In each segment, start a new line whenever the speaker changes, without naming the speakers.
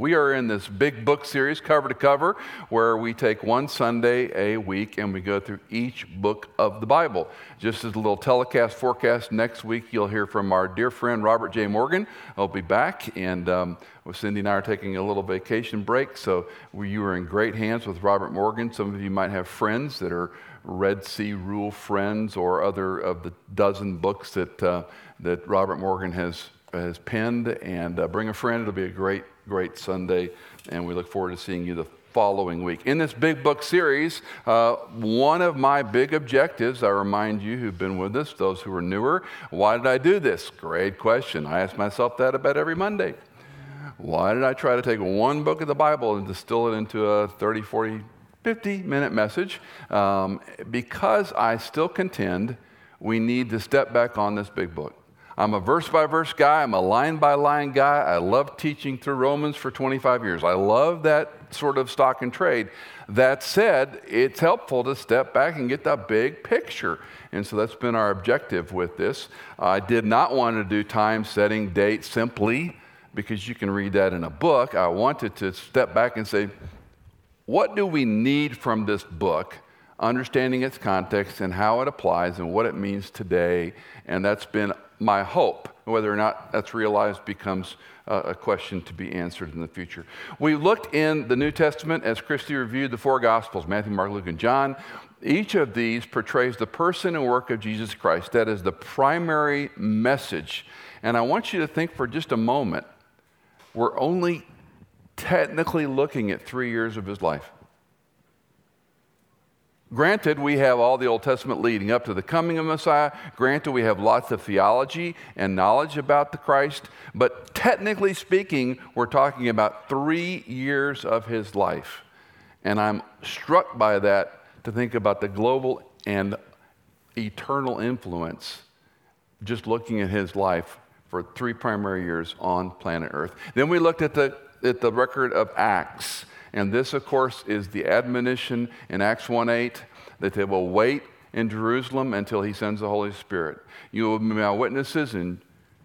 We are in this big book series, cover to cover, where we take one Sunday a week and we go through each book of the Bible. Just as a little telecast forecast, next week you'll hear from our dear friend Robert J. Morgan. I'll be back, and um, Cindy and I are taking a little vacation break, so we, you are in great hands with Robert Morgan. Some of you might have friends that are Red Sea Rule friends or other of the dozen books that, uh, that Robert Morgan has has penned, and uh, bring a friend. It'll be a great, great Sunday, and we look forward to seeing you the following week. In this big book series, uh, one of my big objectives, I remind you who've been with us, those who are newer, why did I do this? Great question. I ask myself that about every Monday. Why did I try to take one book of the Bible and distill it into a 30, 40, 50 minute message? Um, because I still contend we need to step back on this big book. I'm a verse by verse guy. I'm a line by line guy. I love teaching through Romans for 25 years. I love that sort of stock and trade. That said, it's helpful to step back and get that big picture. And so that's been our objective with this. I did not want to do time setting date simply because you can read that in a book. I wanted to step back and say, what do we need from this book? Understanding its context and how it applies and what it means today. And that's been my hope. Whether or not that's realized becomes uh, a question to be answered in the future. We looked in the New Testament as Christy reviewed the four Gospels Matthew, Mark, Luke, and John. Each of these portrays the person and work of Jesus Christ. That is the primary message. And I want you to think for just a moment we're only technically looking at three years of his life. Granted, we have all the Old Testament leading up to the coming of Messiah. Granted, we have lots of theology and knowledge about the Christ. But technically speaking, we're talking about three years of his life. And I'm struck by that to think about the global and eternal influence just looking at his life for three primary years on planet Earth. Then we looked at the, at the record of Acts. And this, of course, is the admonition in Acts 1 8 that they will wait in Jerusalem until he sends the Holy Spirit. You will be my witnesses in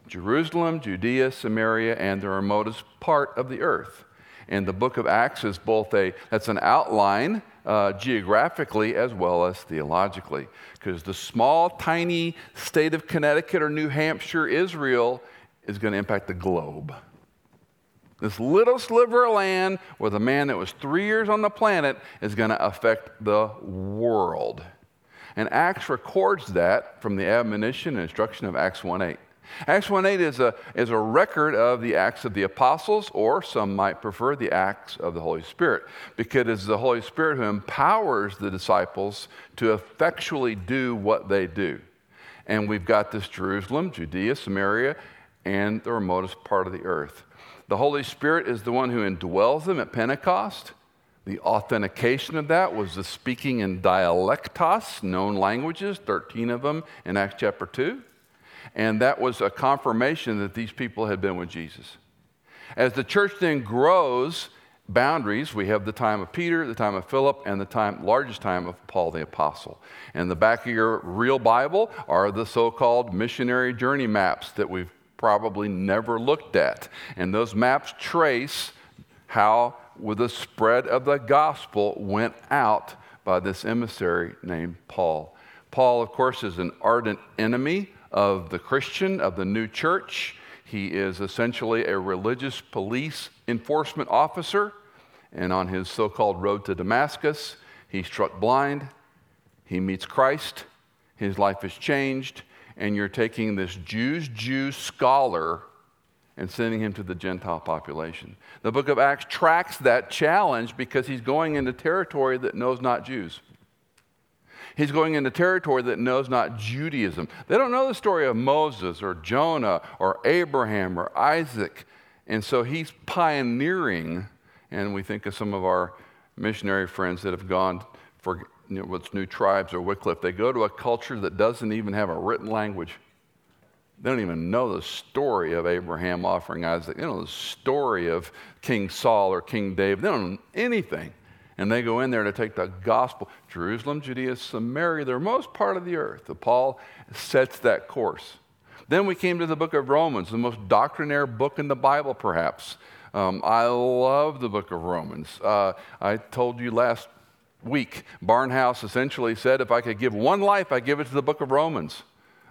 Jerusalem, Judea, Samaria, and the remotest part of the earth. And the book of Acts is both a, that's an outline uh, geographically as well as theologically. Because the small, tiny state of Connecticut or New Hampshire, Israel, is going to impact the globe. This little sliver of land with a man that was three years on the planet is going to affect the world. And Acts records that from the admonition and instruction of Acts 1.8. Acts 1.8 is a, is a record of the Acts of the Apostles, or some might prefer the Acts of the Holy Spirit, because it's the Holy Spirit who empowers the disciples to effectually do what they do. And we've got this Jerusalem, Judea, Samaria, and the remotest part of the earth. The Holy Spirit is the one who indwells them at Pentecost. The authentication of that was the speaking in dialectos, known languages, 13 of them in Acts chapter 2. And that was a confirmation that these people had been with Jesus. As the church then grows, boundaries, we have the time of Peter, the time of Philip, and the time, largest time of Paul the Apostle. And the back of your real Bible are the so called missionary journey maps that we've probably never looked at. And those maps trace how, with the spread of the gospel, went out by this emissary named Paul. Paul, of course, is an ardent enemy of the Christian, of the new church. He is essentially a religious police enforcement officer. And on his so called road to Damascus, he's struck blind. He meets Christ. His life is changed and you're taking this Jews Jew scholar and sending him to the Gentile population. The book of Acts tracks that challenge because he's going into territory that knows not Jews. He's going into territory that knows not Judaism. They don't know the story of Moses or Jonah or Abraham or Isaac. And so he's pioneering, and we think of some of our missionary friends that have gone for you know, what's New Tribes or Wycliffe, they go to a culture that doesn't even have a written language. They don't even know the story of Abraham offering Isaac. They don't know the story of King Saul or King David. They don't know anything. And they go in there to take the gospel. Jerusalem, Judea, Samaria, the most part of the earth. Paul sets that course. Then we came to the book of Romans, the most doctrinaire book in the Bible, perhaps. Um, I love the book of Romans. Uh, I told you last week, Barnhouse essentially said if I could give one life, I'd give it to the book of Romans.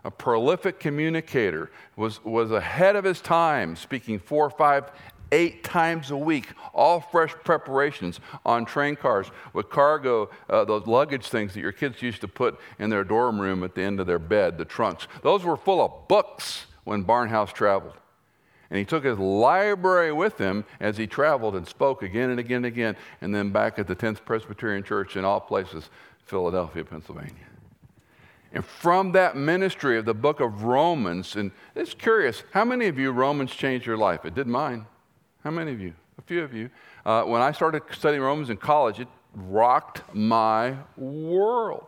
A prolific communicator, was, was ahead of his time, speaking four, five, eight times a week, all fresh preparations on train cars with cargo, uh, those luggage things that your kids used to put in their dorm room at the end of their bed, the trunks. Those were full of books when Barnhouse traveled. And he took his library with him as he traveled and spoke again and again and again, and then back at the 10th Presbyterian Church in all places, Philadelphia, Pennsylvania. And from that ministry of the book of Romans, and it's curious, how many of you Romans changed your life? It did mine. How many of you? A few of you. Uh, when I started studying Romans in college, it rocked my world.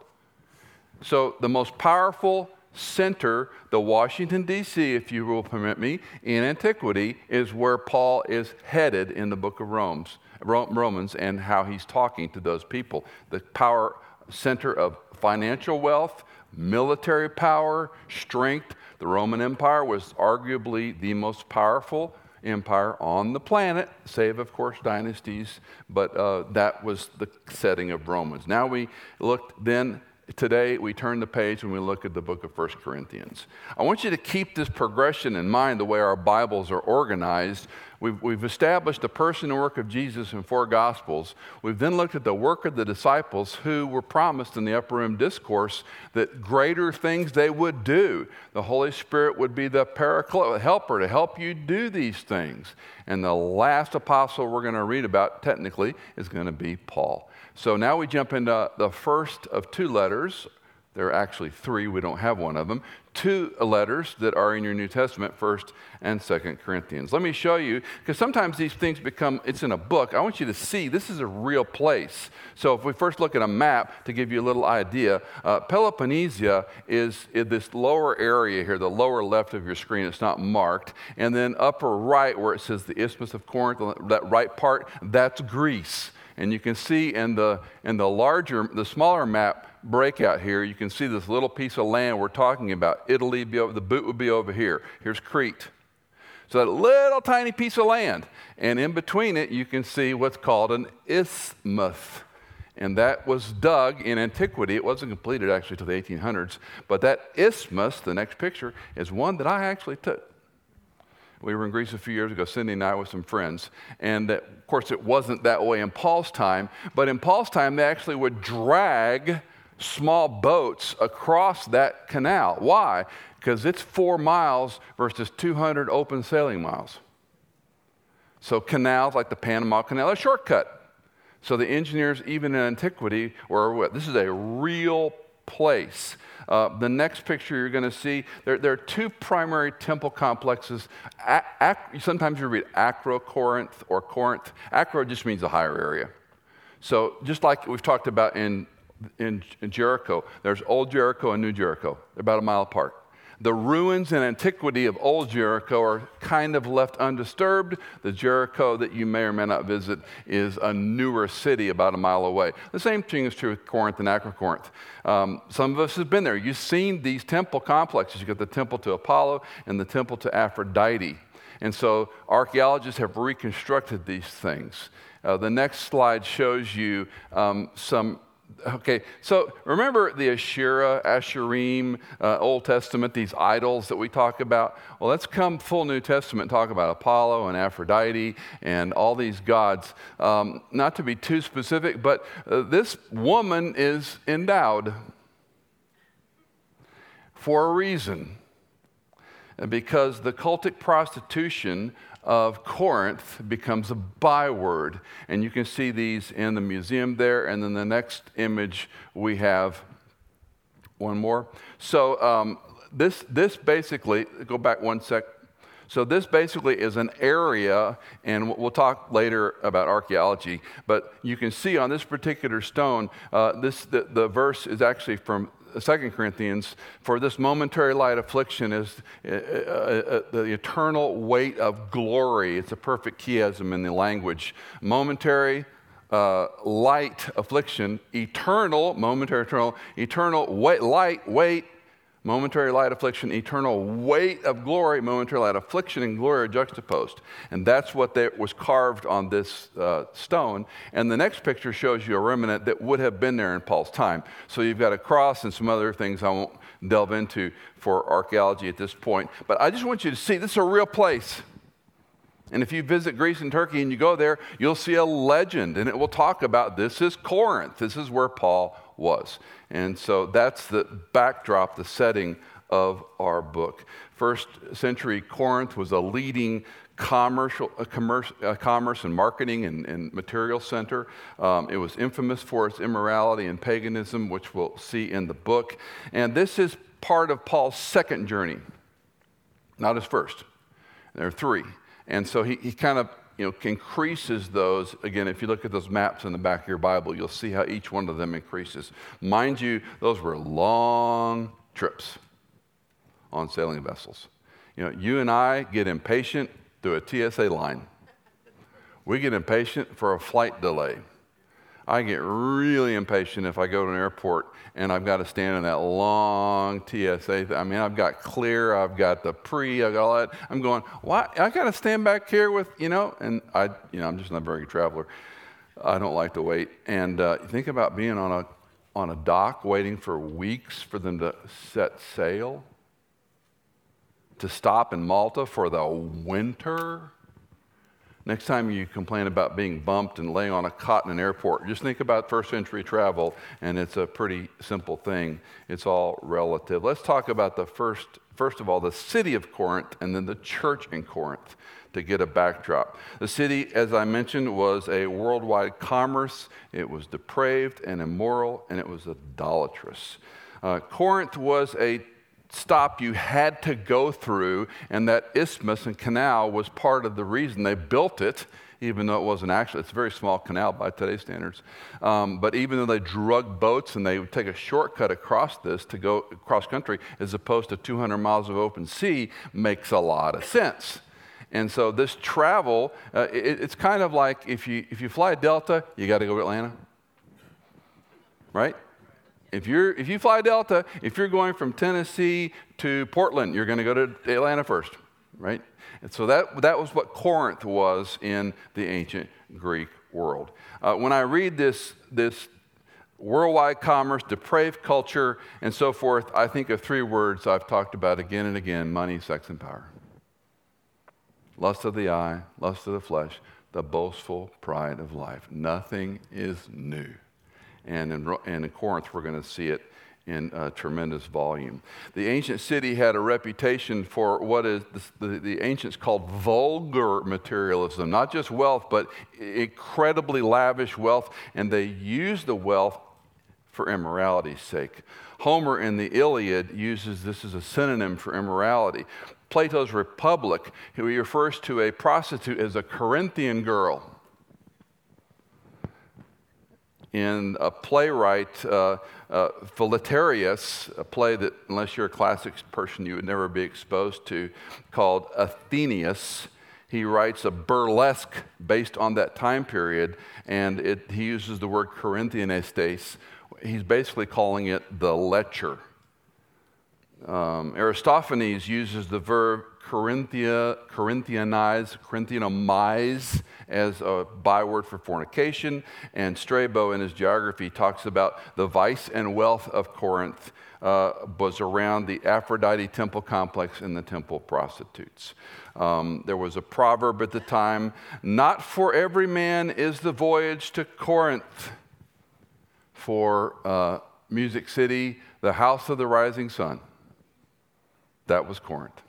So, the most powerful center, the Washington, D.C., if you will permit me, in antiquity, is where Paul is headed in the book of Romans, Romans and how he's talking to those people. The power center of financial wealth, military power, strength. The Roman Empire was arguably the most powerful empire on the planet, save, of course, dynasties, but uh, that was the setting of Romans. Now we looked then today we turn the page and we look at the book of 1 Corinthians. I want you to keep this progression in mind the way our Bibles are organized. We've, we've established the person and work of Jesus in four Gospels. We've then looked at the work of the disciples who were promised in the upper room discourse that greater things they would do. The Holy Spirit would be the paraclete, helper to help you do these things. And the last apostle we're going to read about, technically, is going to be Paul. So now we jump into the first of two letters. There are actually three, we don't have one of them. Two letters that are in your New Testament, 1st and 2nd Corinthians. Let me show you, because sometimes these things become, it's in a book. I want you to see this is a real place. So if we first look at a map to give you a little idea, uh, Peloponnesia is this lower area here, the lower left of your screen. It's not marked. And then upper right, where it says the Isthmus of Corinth, that right part, that's Greece. And you can see in the, in the larger, the smaller map breakout here, you can see this little piece of land we're talking about. Italy, be over, the boot would be over here. Here's Crete. So that little tiny piece of land. And in between it, you can see what's called an isthmus. And that was dug in antiquity. It wasn't completed actually till the 1800s. But that isthmus, the next picture, is one that I actually took. We were in Greece a few years ago, Cindy and I with some friends. And uh, of course, it wasn't that way in Paul's time. But in Paul's time, they actually would drag small boats across that canal. Why? Because it's four miles versus 200 open sailing miles. So, canals like the Panama Canal are a shortcut. So, the engineers, even in antiquity, were what this is a real place. Uh, the next picture you're going to see, there, there, are two primary temple complexes. A- ac- sometimes you read Acro Corinth or Corinth. Acro just means a higher area. So just like we've talked about in, in, in Jericho, there's Old Jericho and New Jericho. They're about a mile apart. The ruins and antiquity of old Jericho are kind of left undisturbed. The Jericho that you may or may not visit is a newer city about a mile away. The same thing is true with Corinth and Acrocorinth. Um, some of us have been there. You've seen these temple complexes. You've got the temple to Apollo and the temple to Aphrodite. And so archaeologists have reconstructed these things. Uh, the next slide shows you um, some Okay, so remember the Asherah, Asherim, uh, Old Testament, these idols that we talk about? Well, let's come full New Testament and talk about Apollo and Aphrodite and all these gods. Um, not to be too specific, but uh, this woman is endowed for a reason. Because the cultic prostitution of Corinth becomes a byword. And you can see these in the museum there. And then the next image we have one more. So um, this, this basically, go back one sec. So this basically is an area, and we'll talk later about archaeology. But you can see on this particular stone, uh, this the, the verse is actually from Second Corinthians, for this momentary light affliction is uh, uh, uh, the eternal weight of glory. It's a perfect chiasm in the language. Momentary, uh, light affliction, eternal, momentary, eternal, eternal weight, light, weight, momentary light affliction, eternal weight of glory, momentary light affliction and glory are juxtaposed. And that's what they, was carved on this uh, stone. And the next picture shows you a remnant that would have been there in Paul's time. So you've got a cross and some other things I won't delve into for archaeology at this point. But I just want you to see this is a real place. And if you visit Greece and Turkey and you go there, you'll see a legend, and it will talk about this is Corinth. This is where Paul was. And so that's the backdrop, the setting of our book. First century Corinth was a leading commercial, a commerce, a commerce and marketing and, and material center. Um, it was infamous for its immorality and paganism, which we'll see in the book. And this is part of Paul's second journey, not his first. There are three. And so he, he kind of you know, increases those. Again, if you look at those maps in the back of your Bible, you'll see how each one of them increases. Mind you, those were long trips on sailing vessels. You know, you and I get impatient through a TSA line. We get impatient for a flight delay. I get really impatient if I go to an airport and I've got to stand in that long TSA. I mean, I've got clear, I've got the pre, I've got all that. I'm going, why? I got to stand back here with, you know, and I, you know, I'm just not a very good traveler. I don't like to wait. And uh, think about being on a, on a dock waiting for weeks for them to set sail, to stop in Malta for the winter Next time you complain about being bumped and laying on a cot in an airport, just think about first century travel, and it's a pretty simple thing. It's all relative. Let's talk about the first, first of all, the city of Corinth and then the church in Corinth to get a backdrop. The city, as I mentioned, was a worldwide commerce. It was depraved and immoral, and it was idolatrous. Uh, Corinth was a stop you had to go through, and that isthmus and canal was part of the reason they built it, even though it wasn't actually, it's a very small canal by today's standards. Um, but even though they drug boats and they would take a shortcut across this to go cross country as opposed to 200 miles of open sea, makes a lot of sense. And so this travel, uh, it, it's kind of like if you, if you fly Delta, you got to go to Atlanta, right? If, you're, if you fly Delta, if you're going from Tennessee to Portland, you're going to go to Atlanta first, right? And so that, that was what Corinth was in the ancient Greek world. Uh, when I read this, this worldwide commerce, depraved culture, and so forth, I think of three words I've talked about again and again money, sex, and power. Lust of the eye, lust of the flesh, the boastful pride of life. Nothing is new. And in, and in Corinth, we're going to see it in uh, tremendous volume. The ancient city had a reputation for what is the, the, the, ancients called vulgar materialism, not just wealth, but incredibly lavish wealth, and they used the wealth for immorality's sake. Homer in the Iliad uses this as a synonym for immorality. Plato's Republic, he refers to a prostitute as a Corinthian girl in a playwright, uh, uh, a play that, unless you're a classics person, you would never be exposed to, called Athenaeus. He writes a burlesque based on that time period, and it, he uses the word Corinthianestes. He's basically calling it the lecher. Um, Aristophanes uses the verb Corinthia, Corinthianize, as a byword for fornication. And Strabo, in his geography, talks about the vice and wealth of Corinth uh, was around the Aphrodite temple complex and the temple prostitutes. Um, there was a proverb at the time not for every man is the voyage to Corinth. For uh, Music City, the house of the rising sun. That was Corinth.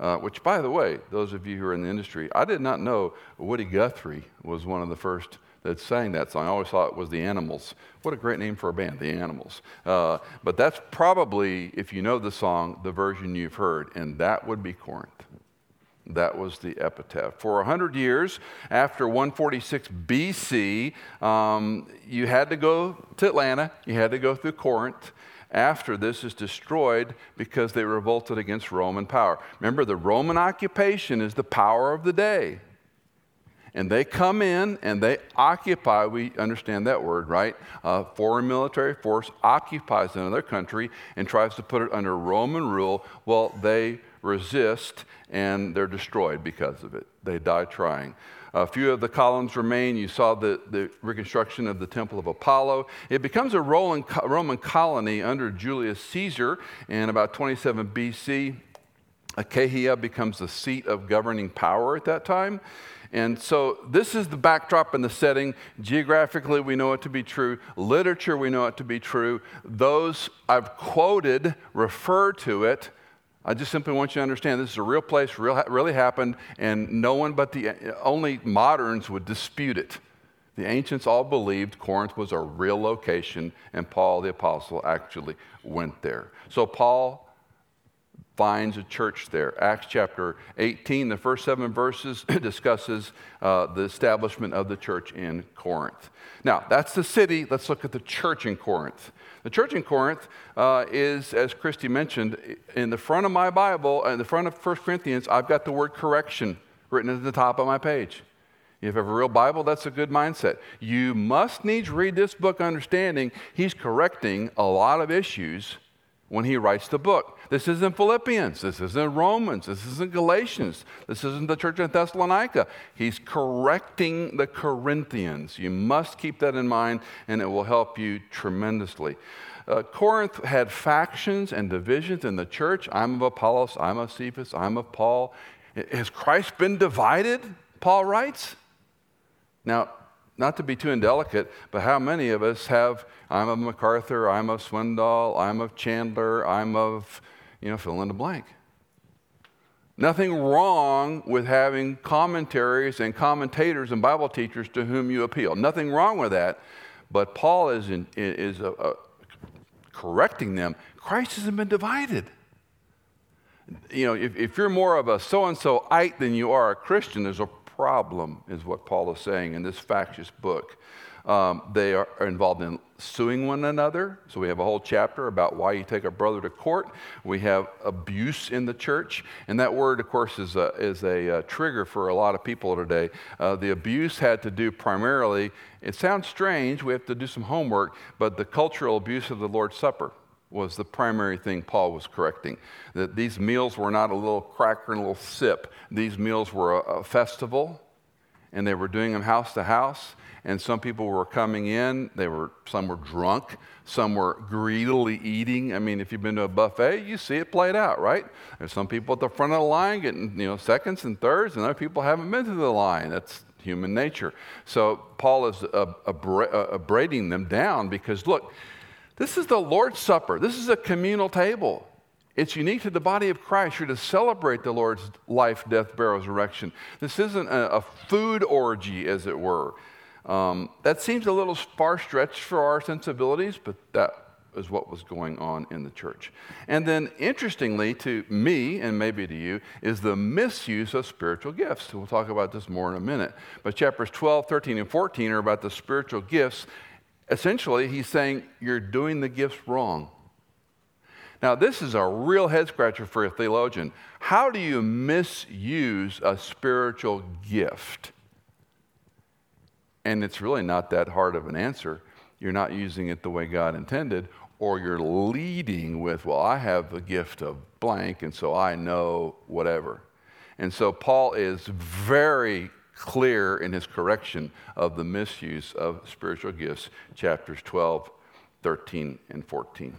Uh, which, by the way, those of you who are in the industry, I did not know Woody Guthrie was one of the first that sang that song. I always thought it was the Animals. What a great name for a band, the Animals. Uh, but that's probably, if you know the song, the version you've heard, and that would be Corinth. That was the epitaph. For 100 years after 146 BC, um, you had to go to Atlanta, you had to go through Corinth after this is destroyed because they revolted against Roman power. Remember, the Roman occupation is the power of the day. And they come in and they occupy, we understand that word, right? A foreign military force occupies another country and tries to put it under Roman rule. Well, they resist and they're destroyed because of it. They die trying. A few of the columns remain. You saw the, the reconstruction of the Temple of Apollo. It becomes a Roman, Roman colony under Julius Caesar in about 27 BC. Achaia becomes the seat of governing power at that time. And so this is the backdrop and the setting. Geographically, we know it to be true. Literature, we know it to be true. Those I've quoted refer to it. I just simply want you to understand this is a real place, real, really happened, and no one but the only moderns would dispute it. The ancients all believed Corinth was a real location, and Paul the Apostle actually went there. So Paul finds a church there. Acts chapter 18, the first seven verses, discusses uh, the establishment of the church in Corinth. Now, that's the city. Let's look at the church in Corinth. The church in Corinth uh, is, as Christy mentioned, in the front of my Bible, in the front of 1 Corinthians, I've got the word correction written at the top of my page. If you have a real Bible, that's a good mindset. You must needs read this book understanding he's correcting a lot of issues when he writes the book. This isn't Philippians. This isn't Romans. This isn't Galatians. This isn't the church in Thessalonica. He's correcting the Corinthians. You must keep that in mind, and it will help you tremendously. Uh, Corinth had factions and divisions in the church. I'm of Apollos, I'm of Cephas, I'm of Paul. Has Christ been divided? Paul writes. Now, not to be too indelicate, but how many of us have, I'm of MacArthur, I'm of Swindoll, I'm of Chandler, I'm of, you know, fill in the blank. Nothing wrong with having commentaries and commentators and Bible teachers to whom you appeal. Nothing wrong with that. But Paul is, in, is a, a correcting them. Christ hasn't been divided. You know, if, if you're more of a so and so ite than you are a Christian, there's a problem, is what Paul is saying in this factious book. Um, they are, involved in suing one another. So we have a whole chapter about why you take a brother to court. We have abuse in the church. And that word, of course, is a, is a uh, trigger for a lot of people today. Uh, the abuse had to do primarily, it sounds strange, we have to do some homework, but the cultural abuse of the Lord's Supper was the primary thing Paul was correcting. That these meals were not a little cracker and a little sip. These meals were a, a, festival, and they were doing them house to house. And some people were coming in. They were some were drunk, some were greedily eating. I mean, if you've been to a buffet, you see it played out, right? There's some people at the front of the line getting you know seconds and thirds, and other people haven't been to the line. That's human nature. So Paul is abrading them down because look this is the Lord's Supper. This is a communal table. It's unique to the body of Christ. You're to celebrate the Lord's life, death, burial, resurrection. This isn't a, a food orgy, as it were. Um, that seems a little far stretched for our sensibilities, but that is what was going on in the church. And then, interestingly, to me and maybe to you, is the misuse of spiritual gifts. We'll talk about this more in a minute. But chapters 12, 13, and 14 are about the spiritual gifts essentially, he's saying you're doing the gifts wrong. Now, this is a real head scratcher for a theologian. How do you misuse a spiritual gift? And it's really not that hard of an answer. You're not using it the way God intended, or you're leading with, well, I have the gift of blank, and so I know whatever. And so Paul is very clear in his correction of the misuse of spiritual gifts, chapters 12, 13, and 14.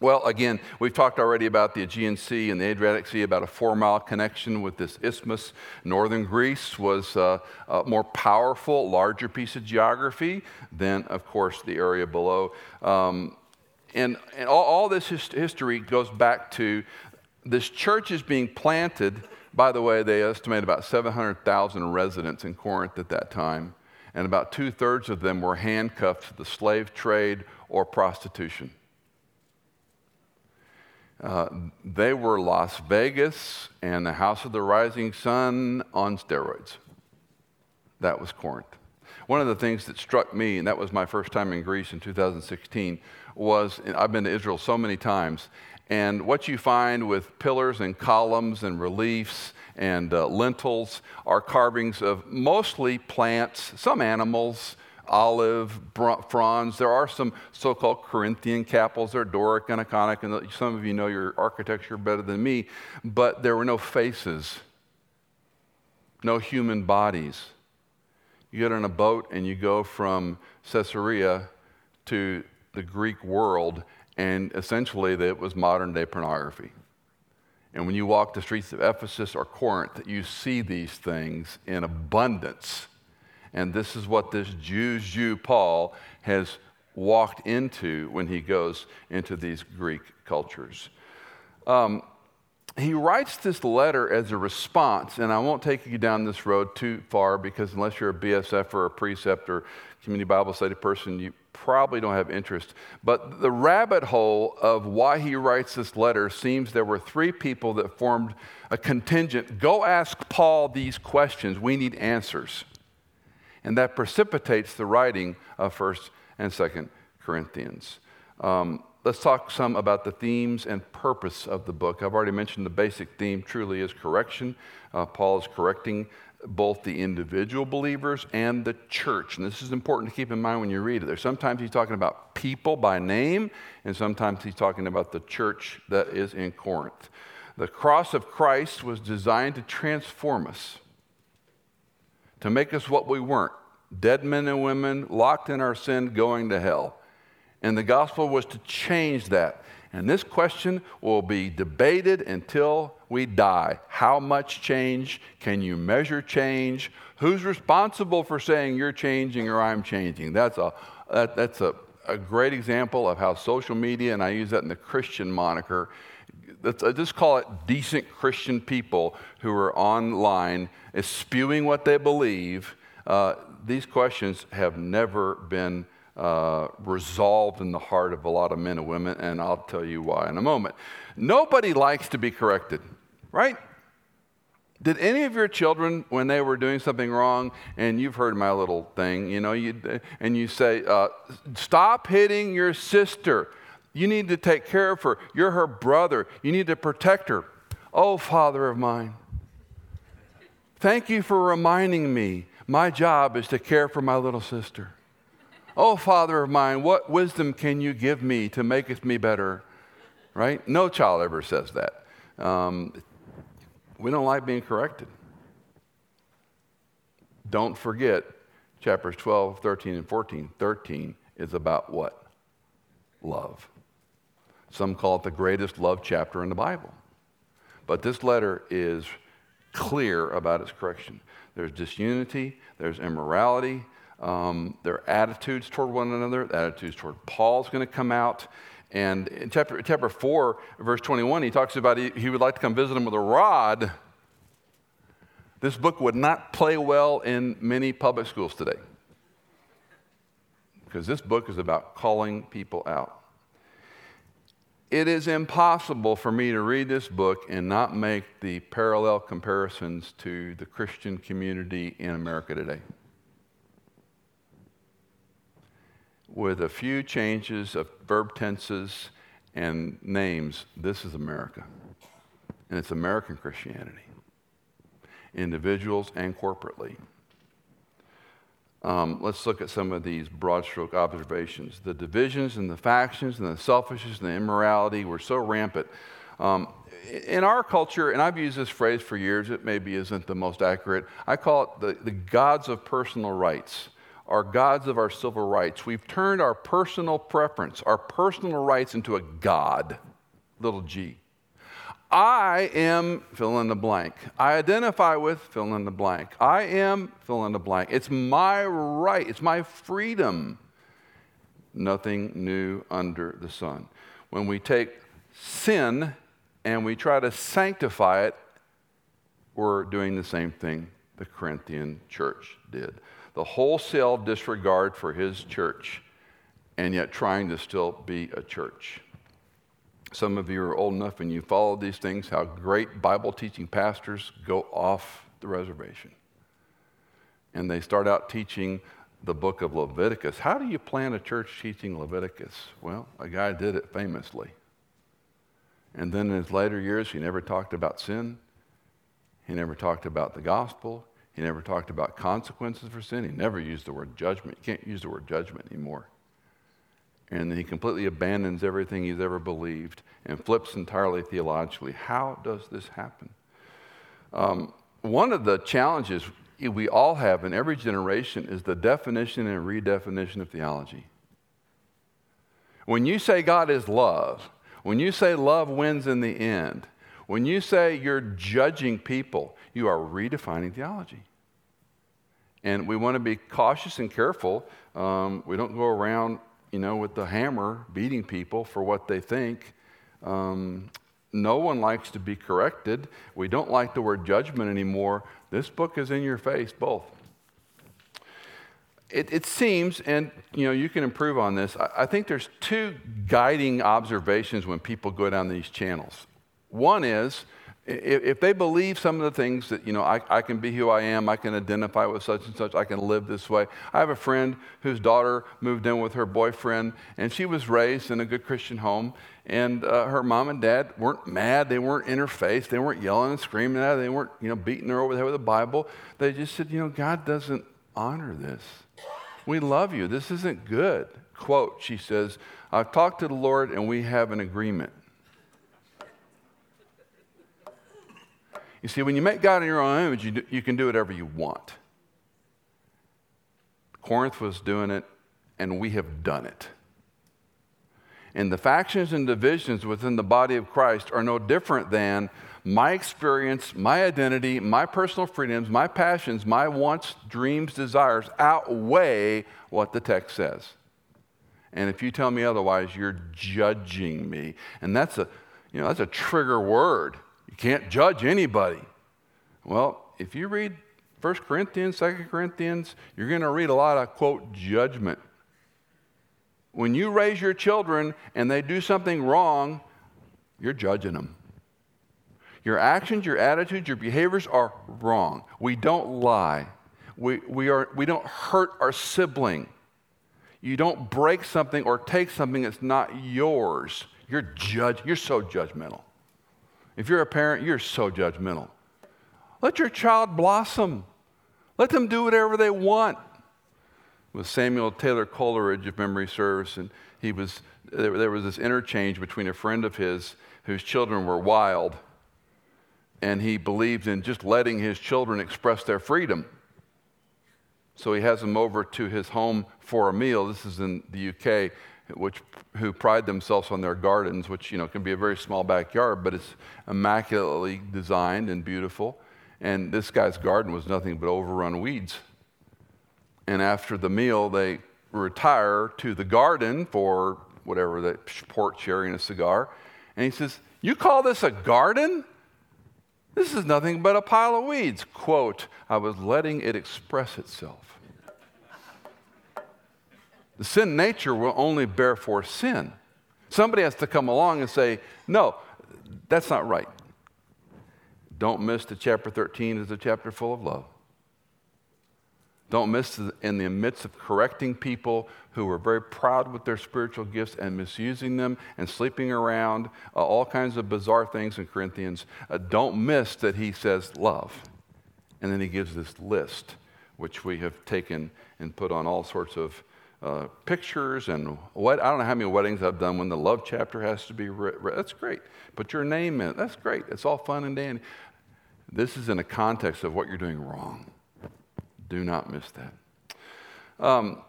Well, again, we've talked already about the Aegean Sea and the Adriatic Sea, about a four mile connection with this isthmus. Northern Greece was uh, a more powerful, larger piece of geography than, of course, the area below. Um, and, and all, all, this hist- history goes back to this church is being planted by the way, they estimate about 700,000 residents in Corinth at that time, and about two thirds of them were handcuffed to the slave trade or prostitution. Uh, they were Las Vegas and the House of the Rising Sun on steroids. That was Corinth. One of the things that struck me, and that was my first time in Greece in 2016, was I've been to Israel so many times, and what you find with pillars and columns and reliefs and uh, lintels are carvings of mostly plants, some animals, olive, fronds. There are some so called Corinthian capitals. They're Doric and Ionic, and some of you know your architecture better than me, but there were no faces, no human bodies. You get on a boat and you go from Caesarea to the Greek world, and essentially it was modern day pornography. And when you walk the streets of Ephesus or Corinth, you see these things in abundance. And this is what this Jew's Jew, Paul, has walked into when he goes into these Greek cultures. Um, he writes this letter as a response, and I won't take you down this road too far because unless you're a BSF or a precept or community Bible study person, you probably don't have interest. But the rabbit hole of why he writes this letter seems there were three people that formed a contingent. Go ask Paul these questions. We need answers. And that precipitates the writing of 1st and 2nd Corinthians. Um, let's talk some about the themes and purpose of the book. I've already mentioned the basic theme truly is correction. Uh, Paul is correcting both the individual believers and the church. And this is important to keep in mind when you read it. There's sometimes he's talking about people by name, and sometimes he's talking about the church that is in Corinth. The cross of Christ was designed to transform us, to make us what we weren't dead men and women, locked in our sin, going to hell. And the gospel was to change that. And this question will be debated until we die. How much change? Can you measure change? Who's responsible for saying you're changing or I'm changing? That's a, that, that's a, a great example of how social media, and I use that in the Christian moniker, I just call it decent Christian people who are online is spewing what they believe. Uh, these questions have never been uh, resolved in the heart of a lot of men and women, and I'll tell you why in a moment. Nobody likes to be corrected, right? Did any of your children, when they were doing something wrong, and you've heard my little thing, you know, you, and you say, uh, stop hitting your sister. You need to take care of her. You're her brother. You need to protect her. Oh, Father of mine, thank you for reminding me my job is to care for my little sister. Oh, Father of mine, what wisdom can you give me to make me better? Right? No child ever says that. Um, we don't like being corrected. Don't forget chapters 12, 13, and 14. 13 is about what? Love. Some call it the greatest love chapter in the Bible. But this letter is clear about its correction. There's disunity, there's immorality, um, their attitudes toward one another, attitudes toward Paul's going to come out. And in chapter, chapter 4, verse 21, he talks about he, he would like to come visit him with a rod. This book would not play well in many public schools today because this book is about calling people out. It is impossible for me to read this book and not make the parallel comparisons to the Christian community in America today. with a few changes of verb tenses and names, this is America. And it's American Christianity, individuals and corporately. Um, let's look at some of these broad stroke observations. The divisions and the factions and the selfishness and the immorality were so rampant. Um, in our culture, and I've used this phrase for years, it maybe isn't the most accurate. I call it the, the gods of personal rights are gods of our civil rights. We've turned our personal preference, our personal rights into a God, little g. I am fill in the blank. I identify with fill in the blank. I am fill in the blank. It's my right, it's my freedom. Nothing new under the sun. When we take sin and we try to sanctify it, we're doing the same thing the Corinthian church did the wholesale disregard for his church, and yet trying to still be a church. Some of you are old enough and you follow these things, how great Bible teaching pastors go off the reservation and they start out teaching the book of Leviticus. How do you plan a church teaching Leviticus? Well, a guy did it famously. And then in his later years, he never talked about sin. He never talked about the gospel. He never talked about consequences for sin. He never used the word judgment. You can't use the word judgment anymore. And he completely abandons everything he's ever believed and flips entirely theologically. How does this happen? Um, one of the challenges we all have in every generation is the definition and redefinition of theology. When you say God is love, when you say love wins in the end, when you say you're judging people, you are redefining theology. And we want to be cautious and careful. Um, we don't go around, you know, with the hammer beating people for what they think. Um, no one likes to be corrected. We don't like the word judgment anymore. This book is in your face, both. It, it, seems, and you know, you can improve on this. I, I think there's two guiding observations when people go down these channels. One is if they believe some of the things that, you know, I, I, can be who I am, I can identify with such and such, I can live this way. I have a friend whose daughter moved in with her boyfriend, and she was raised in a good Christian home. And uh, her mom and dad weren't mad, they weren't in her face, they weren't yelling and screaming at her, they weren't, you know, beating her over the head with a Bible. They just said, you know, God doesn't honor this. We love you. This isn't good. Quote, she says, I've talked to the Lord and we have an agreement. You see, when you make God in your own image, you, do, you can do whatever you want. Corinth was doing it, and we have done it. And the factions and divisions within the body of Christ are no different than my experience, my identity, my personal freedoms, my passions, my wants, dreams, desires outweigh what the text says. And if you tell me otherwise, you're judging me. And that's a, you know, that's a trigger word. You can't judge anybody. Well, if you read 1 Corinthians, 2 Corinthians, you're going to read a lot of, quote, judgment. When you raise your children and they do something wrong, you're judging them. Your actions, your attitudes, your behaviors are wrong. We don't lie. We, we, are, we don't hurt our sibling. You don't break something or take something that's not yours. You're judge, you're so judgmental. If you're a parent, you're so judgmental. Let your child blossom. Let them do whatever they want. With Samuel Taylor Coleridge, if memory serves, and he was there, there was this interchange between a friend of his whose children were wild, and he believed in just letting his children express their freedom. So he has them over to his home for a meal. This is in the UK which, who pride themselves on their gardens, which you know can be a very small backyard, but it's immaculately designed and beautiful. And this guy's garden was nothing but overrun weeds. And after the meal, they retire to the garden for whatever the port sharing a cigar. And he says, "You call this a garden? This is nothing but a pile of weeds." Quote: "I was letting it express itself." The sin nature will only bear forth sin. Somebody has to come along and say, no, that's not right. Don't miss that chapter 13 is a chapter full of love. Don't miss in the midst of correcting people who are very proud with their spiritual gifts and misusing them and sleeping around, uh, all kinds of bizarre things in Corinthians. Uh, don't miss that he says love. And then he gives this list, which we have taken and put on all sorts of uh, pictures and what I don't know how many weddings I've done when the love chapter has to be read. That's great. Put your name in. That's great. It's all fun and dandy. This is in the context of what you're doing wrong. Do not miss that. Um,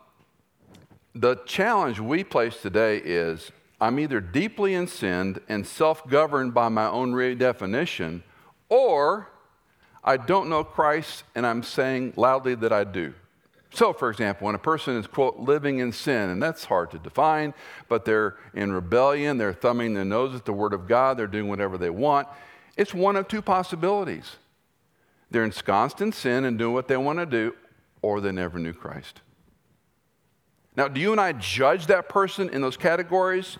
the challenge we place today is I'm either deeply in sin and self governed by my own redefinition, or I don't know Christ and I'm saying loudly that I do. So, for example, when a person is, quote, living in sin, and that's hard to define, but they're in rebellion, they're thumbing their nose at the Word of God, they're doing whatever they want, it's one of two possibilities. They're ensconced in sin and doing what they want to do, or they never knew Christ. Now, do you and I judge that person in those categories?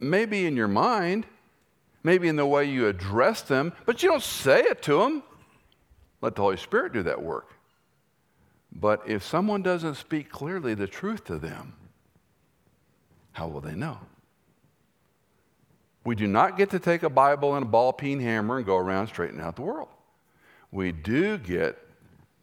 Maybe in your mind, maybe in the way you address them, but you don't say it to them. Let the Holy Spirit do that work. But if someone doesn't speak clearly the truth to them, how will they know? We do not get to take a Bible and a ball peen hammer and go around straightening out the world. We do get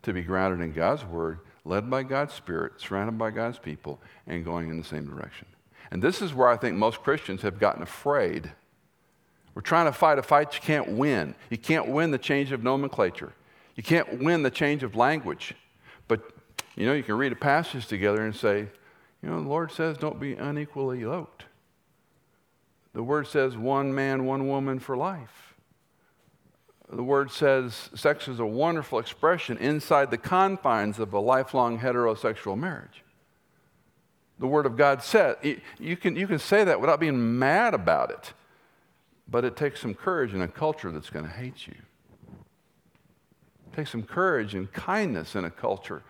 to be grounded in God's Word, led by God's Spirit, surrounded by God's people, and going in the same direction. And this is where I think most Christians have gotten afraid. We're trying to fight a fight you can't win. You can't win the change of nomenclature, you can't win the change of language. You know, you can read a passage together and say, you know, the Lord says don't be unequally yoked. The word says one man, one woman for life. The word says sex is a wonderful expression inside the confines of a lifelong heterosexual marriage. The Word of God said, you can, you can say that without being mad about it, but it takes some courage in a culture that's going to hate you. It takes some courage and kindness in a culture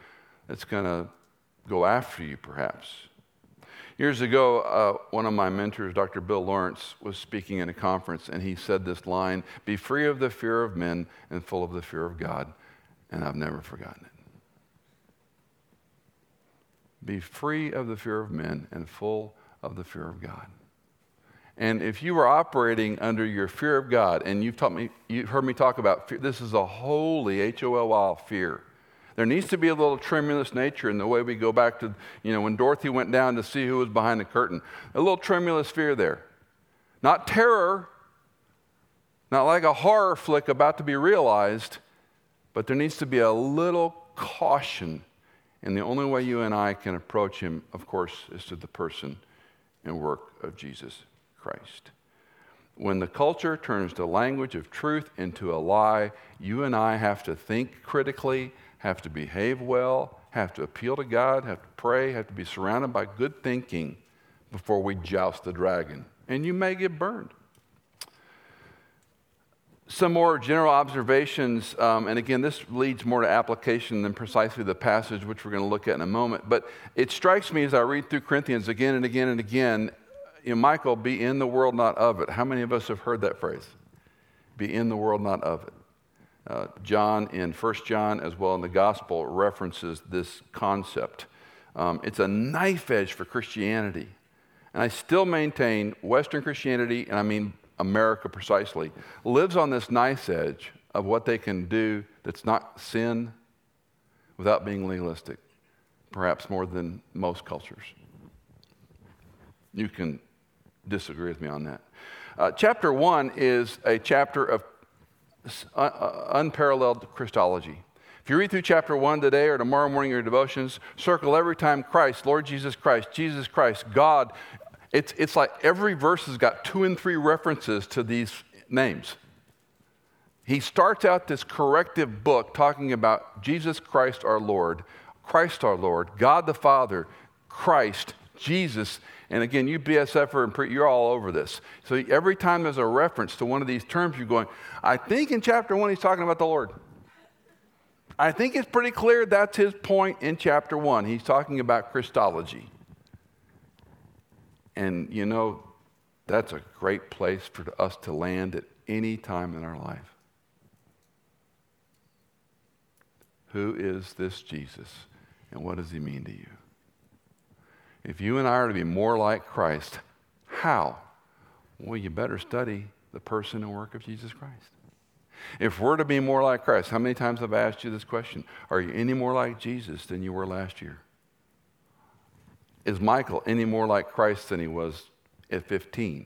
that's going to go after you, perhaps. Years ago, uh, one of my mentors, Dr. Bill Lawrence, was speaking in a conference, and he said this line Be free of the fear of men and full of the fear of God. And I've never forgotten it. Be free of the fear of men and full of the fear of God. And if you are operating under your fear of God, and you've taught me, you've heard me talk about fear, this is a holy H O L Y fear. There needs to be a little tremulous nature in the way we go back to, you know, when Dorothy went down to see who was behind the curtain. A little tremulous fear there. Not terror, not like a horror flick about to be realized, but there needs to be a little caution. And the only way you and I can approach him, of course, is to the person and work of Jesus Christ. When the culture turns the language of truth into a lie, you and I have to think critically have to behave well, have to appeal to God, have to pray, have to be surrounded by good thinking before we joust the dragon. And you may get burned. Some more general observations, um, and again, this leads more to application than precisely the passage which we're going to look at in a moment. But it strikes me as I read through Corinthians again and again and again, you know, Michael, be in the world, not of it. How many of us have heard that phrase? Be in the world, not of it. Uh, John in 1 John, as well in the Gospel, references this concept. Um, it's a knife edge for Christianity. And I still maintain Western Christianity, and I mean America precisely, lives on this knife edge of what they can do that's not sin without being legalistic, perhaps more than most cultures. You can disagree with me on that. Uh, chapter one is a chapter of Uh, uh, unparalleled Christology. If you read through chapter 1 today or tomorrow morning your devotions, circle every time Christ, Lord Jesus Christ, Jesus Christ, God. It's, it's like every verse has got two and three references to these names. He starts out this corrective book talking about Jesus Christ our Lord, Christ our Lord, God the Father, Christ, Jesus, and again, you BSFer and you're all over this. So every time there's a reference to one of these terms, you're going, I think in chapter one he's talking about the Lord. I think it's pretty clear that's his point in chapter one. He's talking about Christology. And you know, that's a great place for us to land at any time in our life. Who is this Jesus? And what does he mean to you? If you and I are to be more like Christ, how? Well, you better study the person and work of Jesus Christ. If we're to be more like Christ, how many times have I asked you this question? Are you any more like Jesus than you were last year? Is Michael any more like Christ than he was at 15?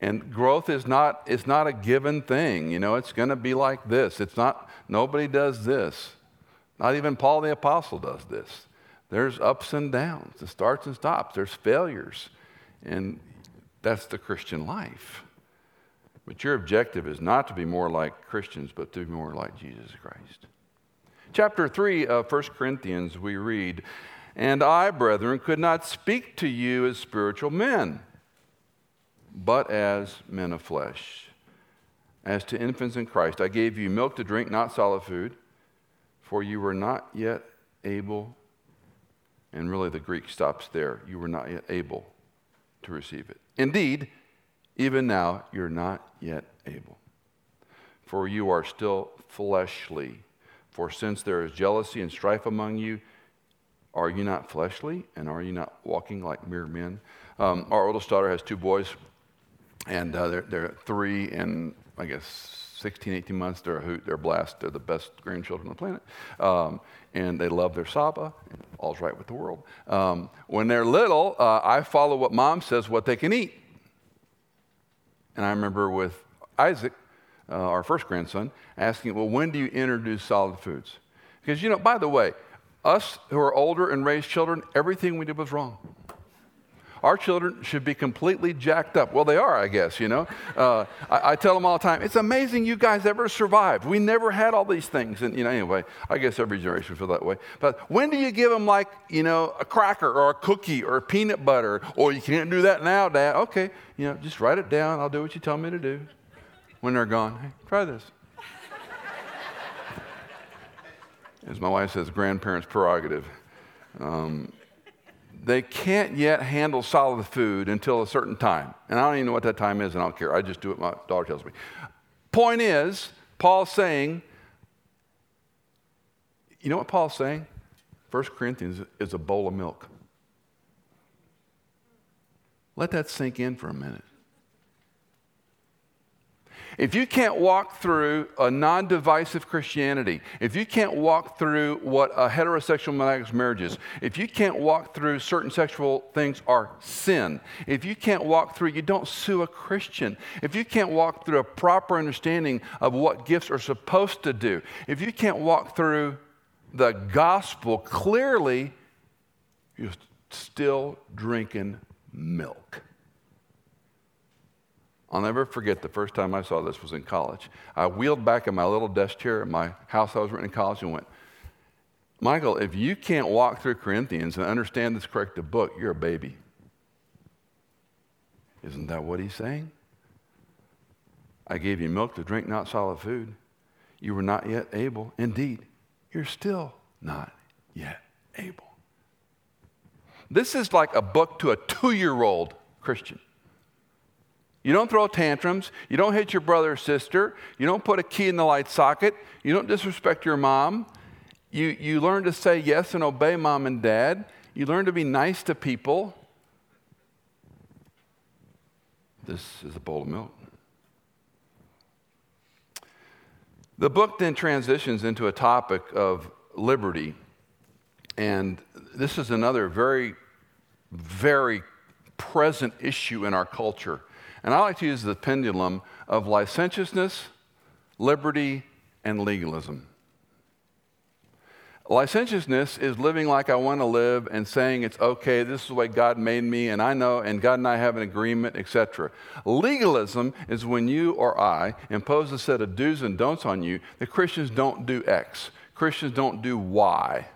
And growth is not, it's not a given thing. You know, it's going to be like this. It's not, nobody does this. Not even Paul the Apostle does this. There's ups and downs, the starts and stops, there's failures. And that's the Christian life. But your objective is not to be more like Christians, but to be more like Jesus Christ. Chapter 3 of 1 Corinthians, we read, And I, brethren, could not speak to you as spiritual men, but as men of flesh. As to infants in Christ, I gave you milk to drink, not solid food, for you were not yet able and really, the Greek stops there. You were not yet able to receive it. Indeed, even now, you're not yet able. For you are still fleshly. For since there is jealousy and strife among you, are you not fleshly and are you not walking like mere men? Um, our oldest daughter has two boys, and uh, they're, they're three and I guess 16, 18 months. They're a hoot, they're blessed, they're the best grandchildren on the planet. Um, and they love their Saba, all's right with the world. Um, when they're little, uh, I follow what mom says what they can eat. And I remember with Isaac, uh, our first grandson, asking, Well, when do you introduce solid foods? Because, you know, by the way, us who are older and raised children, everything we did was wrong. Our children should be completely jacked up. Well, they are, I guess, you know. Uh, I, I, tell them all the time, it's amazing you guys ever survived. We never had all these things. And, you know, anyway, I guess every generation feels that way. But when do you give them, like, you know, a cracker or a cookie or a peanut butter? Or you can't do that now, Dad. Okay, you know, just write it down. I'll do what you tell me to do. When they're gone, hey, try this. As my wife says, grandparents' prerogative. Um, they can't yet handle solid food until a certain time. And I don't even know what that time is, and I don't care. I just do what my daughter tells me. Point is, Paul's saying, you know what Paul's saying? 1 Corinthians is a bowl of milk. Let that sink in for a minute. If you can't walk through a non divisive Christianity, if you can't walk through what a heterosexual monogamous marriage is, if you can't walk through certain sexual things are sin, if you can't walk through, you don't sue a Christian, if you can't walk through a proper understanding of what gifts are supposed to do, if you can't walk through the gospel clearly, you're still drinking milk. I'll never forget the first time I saw this was in college. I wheeled back in my little desk chair in my house I was renting in college and went, Michael, if you can't walk through Corinthians and understand this corrective book, you're a baby. Isn't that what he's saying? I gave you milk to drink, not solid food. You were not yet able. Indeed, you're still not yet able. This is like a book to a two year old Christian. You don't throw tantrums. You don't hit your brother or sister. You don't put a key in the light socket. You don't disrespect your mom. You, you learn to say yes and obey mom and dad. You learn to be nice to people. This is a bowl of milk. The book then transitions into a topic of liberty. And this is another very, very present issue in our culture. And I like to use the pendulum of licentiousness, liberty, and legalism. Licentiousness is living like I want to live and saying it's okay, this is the way God made me, and I know, and God and I have an agreement, etc. Legalism is when you or I impose a set of do's and don'ts on you that Christians don't do X, Christians don't do Y.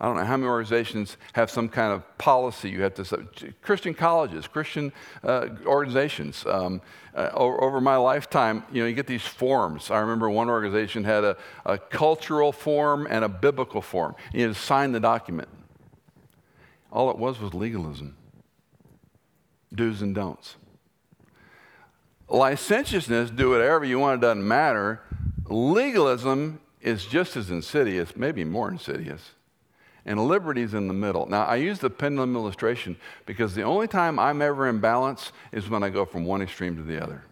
I don't know how many organizations have some kind of policy you have to, Christian colleges, Christian uh, organizations. Um, uh, over, over, my lifetime, you know, you get these forms. I remember one organization had a, a cultural form and a biblical form. You had to sign the document. All it was was legalism, do's and don'ts. Licentiousness, do whatever you want, it doesn't matter. Legalism is just as insidious, maybe more insidious and liberty's in the middle. Now, I use the pendulum illustration because the only time I'm ever in balance is when I go from one extreme to the other,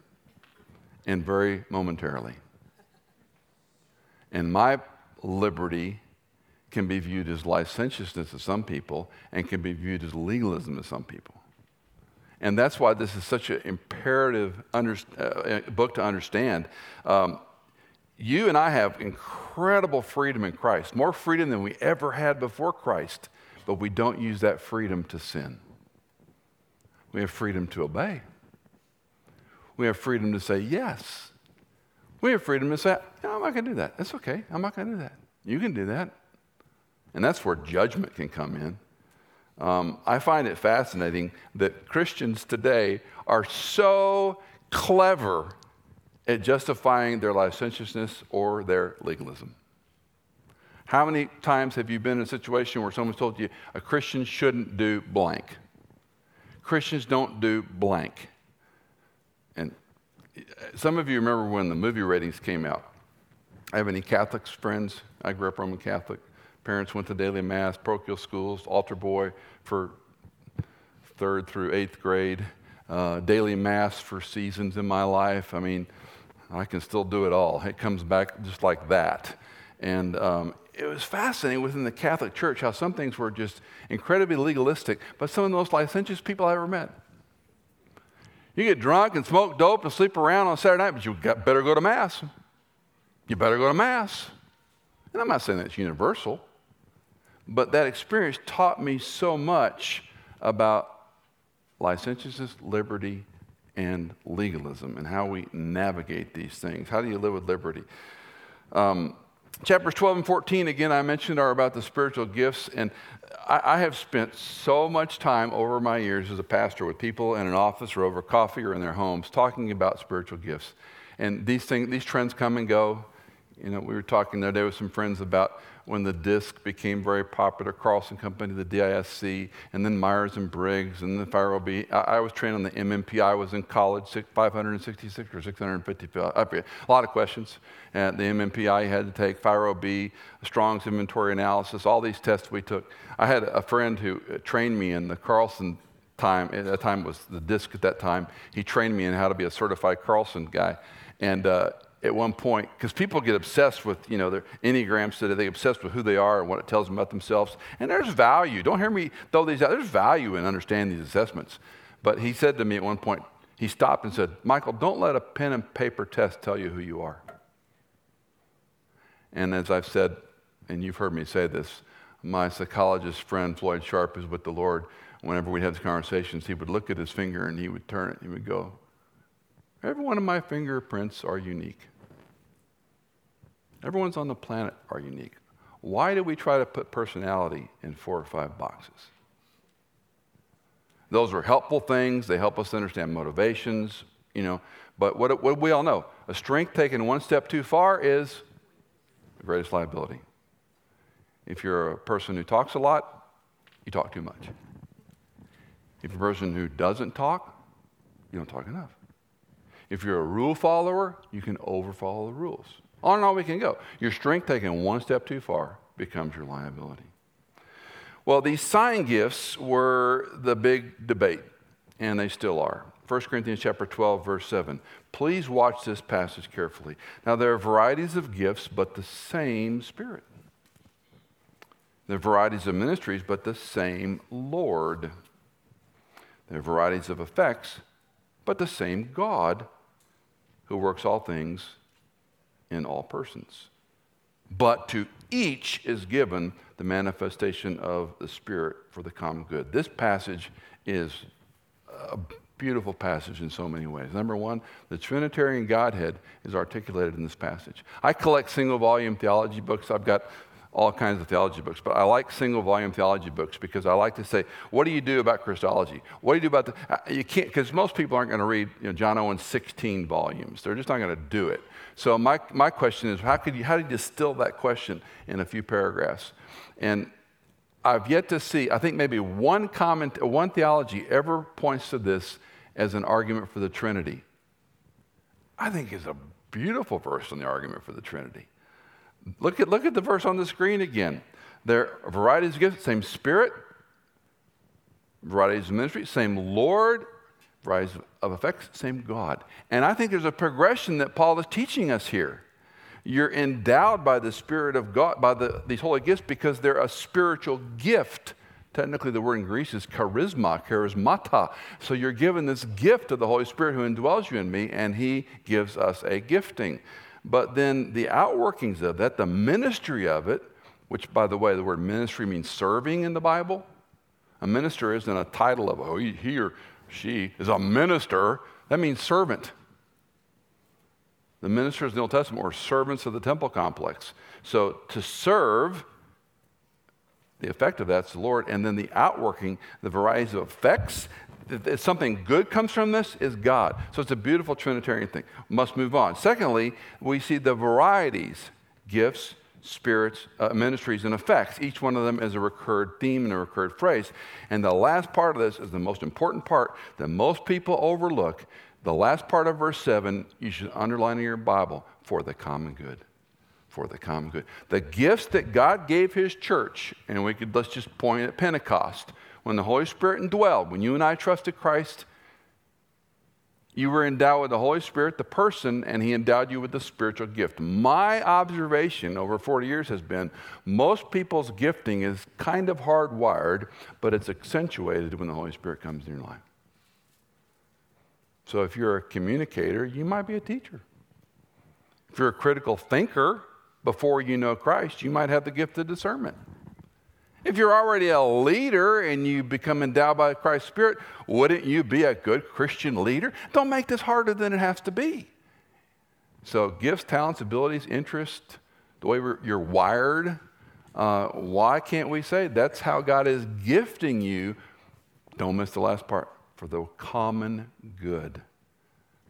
and very momentarily. And my liberty can be viewed as licentiousness to some people and can be viewed as legalism to some people. And that's why this is such an imperative under, uh, book to understand. Um, you and I have incredible freedom in Christ, more freedom than we ever had before Christ, but we don't use that freedom to sin. We have freedom to obey. We have freedom to say yes. We have freedom to say, no, I'm not going to do that. That's okay. I'm not going to do that. You can do that. And that's where judgment can come in. Um, I find it fascinating that Christians today are so clever at justifying their licentiousness or their legalism. How many times have you been in a situation where someone's told you a Christian shouldn't do blank? Christians don't do blank. And some of you remember when the movie ratings came out. I have any Catholics friends? I grew up Roman Catholic. Parents went to daily mass, parochial schools, altar boy for third through eighth grade, uh, daily mass for seasons in my life. I mean, I can still do it all. It comes back just like that. And um, it was fascinating within the Catholic Church how some things were just incredibly legalistic, but some of the most licentious people I ever met. You get drunk and smoke dope and sleep around on Saturday night, but you better go to Mass. You better go to Mass. And I'm not saying that's universal, but that experience taught me so much about licentiousness, liberty, and legalism and how we navigate these things. How do you live with liberty? Um, chapters 12 and 14, again, I mentioned, are about the spiritual gifts. And I, I, have spent so much time over my years as a pastor with people in an office or over coffee or in their homes talking about spiritual gifts. And these, things, these trends come and go. You know, we were talking the other day with some friends about when the disc became very popular, Carlson Company, the DISC, and then Myers and Briggs, and then FIRO-B. I, I was trained on the MMP. I was in college, 566 or 650. A lot of questions. At the MMPI, had to take FIRO-B, Strong's inventory analysis, all these tests we took. I had a friend who uh, trained me in the Carlson time. At that time was the disc at that time. He trained me in how to be a certified Carlson guy. And uh, at one point because people get obsessed with you know their enneagrams today they obsessed with who they are and what it tells them about themselves. And there's value. Don't hear me throw these out. There's value in understanding these assessments. But he said to me at one point he stopped and said michael don't let a pen and paper test tell you who you are. And as i've said and you've heard me say this my psychologist friend floyd sharp is with the lord. Whenever we'd have these conversations he would look at his finger and he would turn it and he would go every one of my fingerprints are unique Everyone's on the planet are unique. Why do we try to put personality in four or five boxes? Those are helpful things. They help us understand motivations, you know. But what, what we all know, a strength taken one step too far is the greatest liability. If you're a person who talks a lot, you talk too much. If you're a person who doesn't talk, you don't talk enough. If you're a rule follower, you can overfollow the rules. On and on we can go. Your strength taken one step too far becomes your liability. Well, these sign gifts were the big debate, and they still are. 1 Corinthians chapter 12, verse 7. Please watch this passage carefully. Now, there are varieties of gifts, but the same Spirit. There are varieties of ministries, but the same Lord. There are varieties of effects, but the same God who works all things in all persons. But to each is given the manifestation of the Spirit for the common good. This passage is a beautiful passage in so many ways. Number one, the Trinitarian Godhead is articulated in this passage. I collect single volume theology books. I've got all kinds of theology books, but I like single volume theology books because I like to say, what do you do about Christology? What do you do about the, you can't, because most people aren't going to read you know, John Owen's 16 volumes. They're just not going to do it. So my, my question is, how, could you, how do you distill that question in a few paragraphs? And I've yet to see, I think maybe one comment, one theology ever points to this as an argument for the Trinity. I think is a beautiful verse on the argument for the Trinity. Look at, look at the verse on the screen again. There are varieties of gifts, same Spirit, varieties of ministry, same Lord, varieties of effects, same God. And I think there's a progression that Paul is teaching us here. You're endowed by the Spirit of God, by the, these holy gifts, because they're a spiritual gift. Technically, the word in Greece is charisma, charismata. So you're given this gift of the Holy Spirit who indwells you in me, and He gives us a gifting. But then the outworkings of that, the ministry of it, which, by the way, the word ministry means serving in the Bible. A minister isn't a title of, oh, he or she is a minister. That means servant. The ministers in the Old Testament were servants of the temple complex. So to serve, the effect of that's the Lord. And then the outworking, the varieties of effects if something good comes from this is God. So it's a beautiful Trinitarian thing. Must move on. Secondly, we see the varieties, gifts, spirits, uh, ministries, and effects. Each one of them is a recurred theme and a recurred phrase. And the last part of this is the most important part that most people overlook. The last part of verse 7, you should underline in your Bible for the common good. for the common good. The gifts that God gave his church, and we could let's just point at Pentecost, when the Holy Spirit indwelled, when you and I trusted Christ, you were endowed with the Holy Spirit, the person, and He endowed you with the spiritual gift. My observation over 40 years has been most people's gifting is kind of hardwired, but it's accentuated when the Holy Spirit comes in your life. So if you're a communicator, you might be a teacher. If you're a critical thinker before you know Christ, you might have the gift of discernment. If you're already a leader and you become endowed by Christ's Spirit, wouldn't you be a good Christian leader? Don't make this harder than it has to be. So, gifts, talents, abilities, interest, the way you're wired, uh, why can't we say that's how God is gifting you? Don't miss the last part for the common good.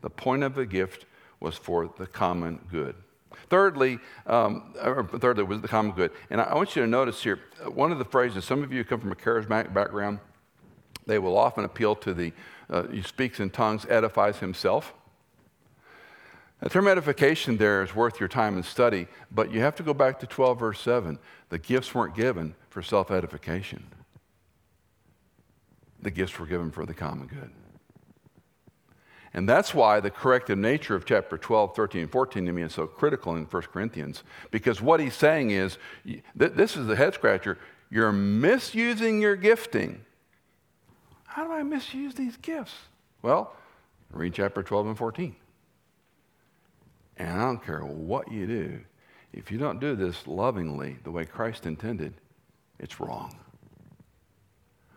The point of the gift was for the common good. Thirdly, um, thirdly was the common good. And I want you to notice here one of the phrases, some of you come from a charismatic background, they will often appeal to the, uh, he speaks in tongues, edifies himself. The term edification there is worth your time and study, but you have to go back to 12, verse 7. The gifts weren't given for self edification, the gifts were given for the common good. And that's why the corrective nature of chapter 12, 13, and 14 to me is so critical in 1 Corinthians. Because what he's saying is this is the head scratcher you're misusing your gifting. How do I misuse these gifts? Well, read chapter 12 and 14. And I don't care what you do, if you don't do this lovingly the way Christ intended, it's wrong.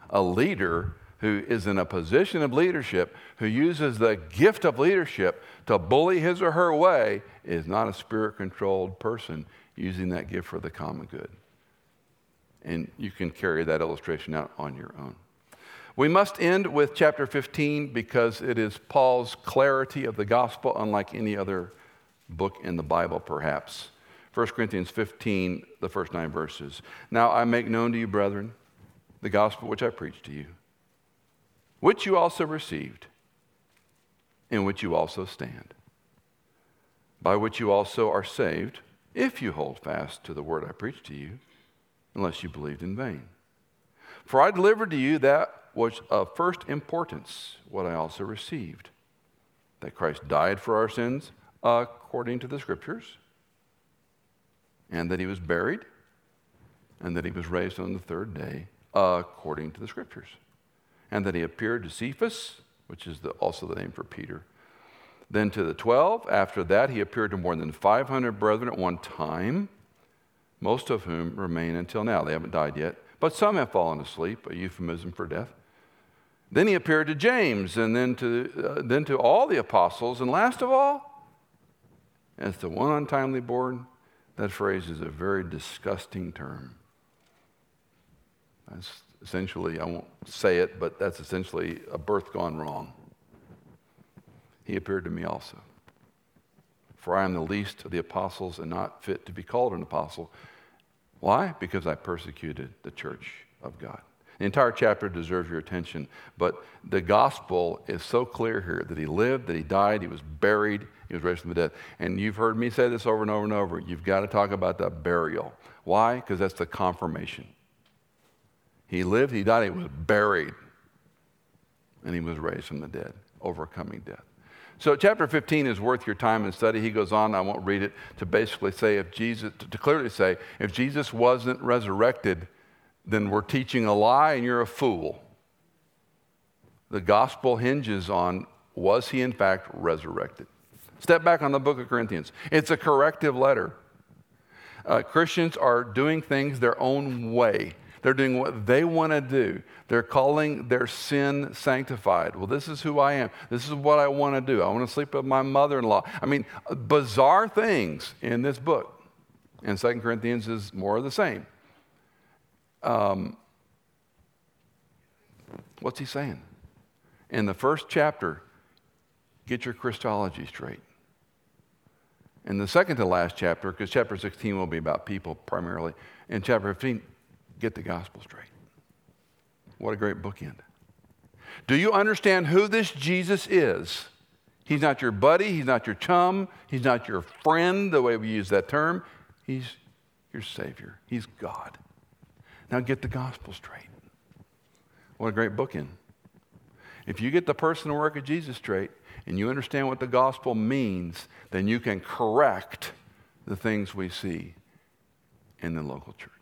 A leader who is in a position of leadership, who uses the gift of leadership to bully his or her way, is not a spirit controlled person using that gift for the common good. And you can carry that illustration out on your own. We must end with chapter 15 because it is Paul's clarity of the gospel, unlike any other book in the Bible, perhaps. 1 Corinthians 15, the first nine verses. Now I make known to you, brethren, the gospel which I preached to you which you also received, in which you also stand, by which you also are saved, if you hold fast to the word I preached to you, unless you believed in vain. For I delivered to you that was of first importance, what I also received that Christ died for our sins according to the Scriptures, and that he was buried, and that he was raised on the third day according to the Scriptures and then he appeared to Cephas, which is the, also the name for Peter. Then to the 12. After that, he appeared to more than 500 brethren at one time, most of whom remain until now. They haven't died yet, but some have fallen asleep, a euphemism for death. Then he appeared to James, and then to, uh, then to all the apostles, and last of all, as the one untimely born, that phrase is a very disgusting term. That's essentially, I won't say it, but that's essentially a birth gone wrong. He appeared to me also. For I am the least of the apostles and not fit to be called an apostle. Why? Because I persecuted the church of God. The entire chapter deserves your attention, but the gospel is so clear here that he lived, that he died, he was buried, he was raised from the dead. And you've heard me say this over and over and over. You've got to talk about the burial. Why? Because that's the confirmation. He lived, he died, he was buried, and he was raised from the dead, overcoming death. So, chapter 15 is worth your time and study. He goes on, I won't read it, to basically say if Jesus, to clearly say, if Jesus wasn't resurrected, then we're teaching a lie and you're a fool. The gospel hinges on was he in fact resurrected? Step back on the book of Corinthians. It's a corrective letter. Uh, Christians are doing things their own way. They're doing what they want to do. They're calling their sin sanctified. Well, this is who I am. This is what I want to do. I want to sleep with my mother in law. I mean, bizarre things in this book. And Second Corinthians is more of the same. Um, what's he saying? In the first chapter, get your Christology straight. In the second to last chapter, because chapter 16 will be about people primarily, in chapter 15, get the gospel straight. What a great bookend. Do you understand who this Jesus is? He's not your buddy, he's not your chum, he's not your friend, the way we use that term. He's your Savior, He's God. Now get the gospel straight. What a great bookend. If you get the person and work of Jesus straight and you understand what the gospel means, then you can correct the things we see in the local church.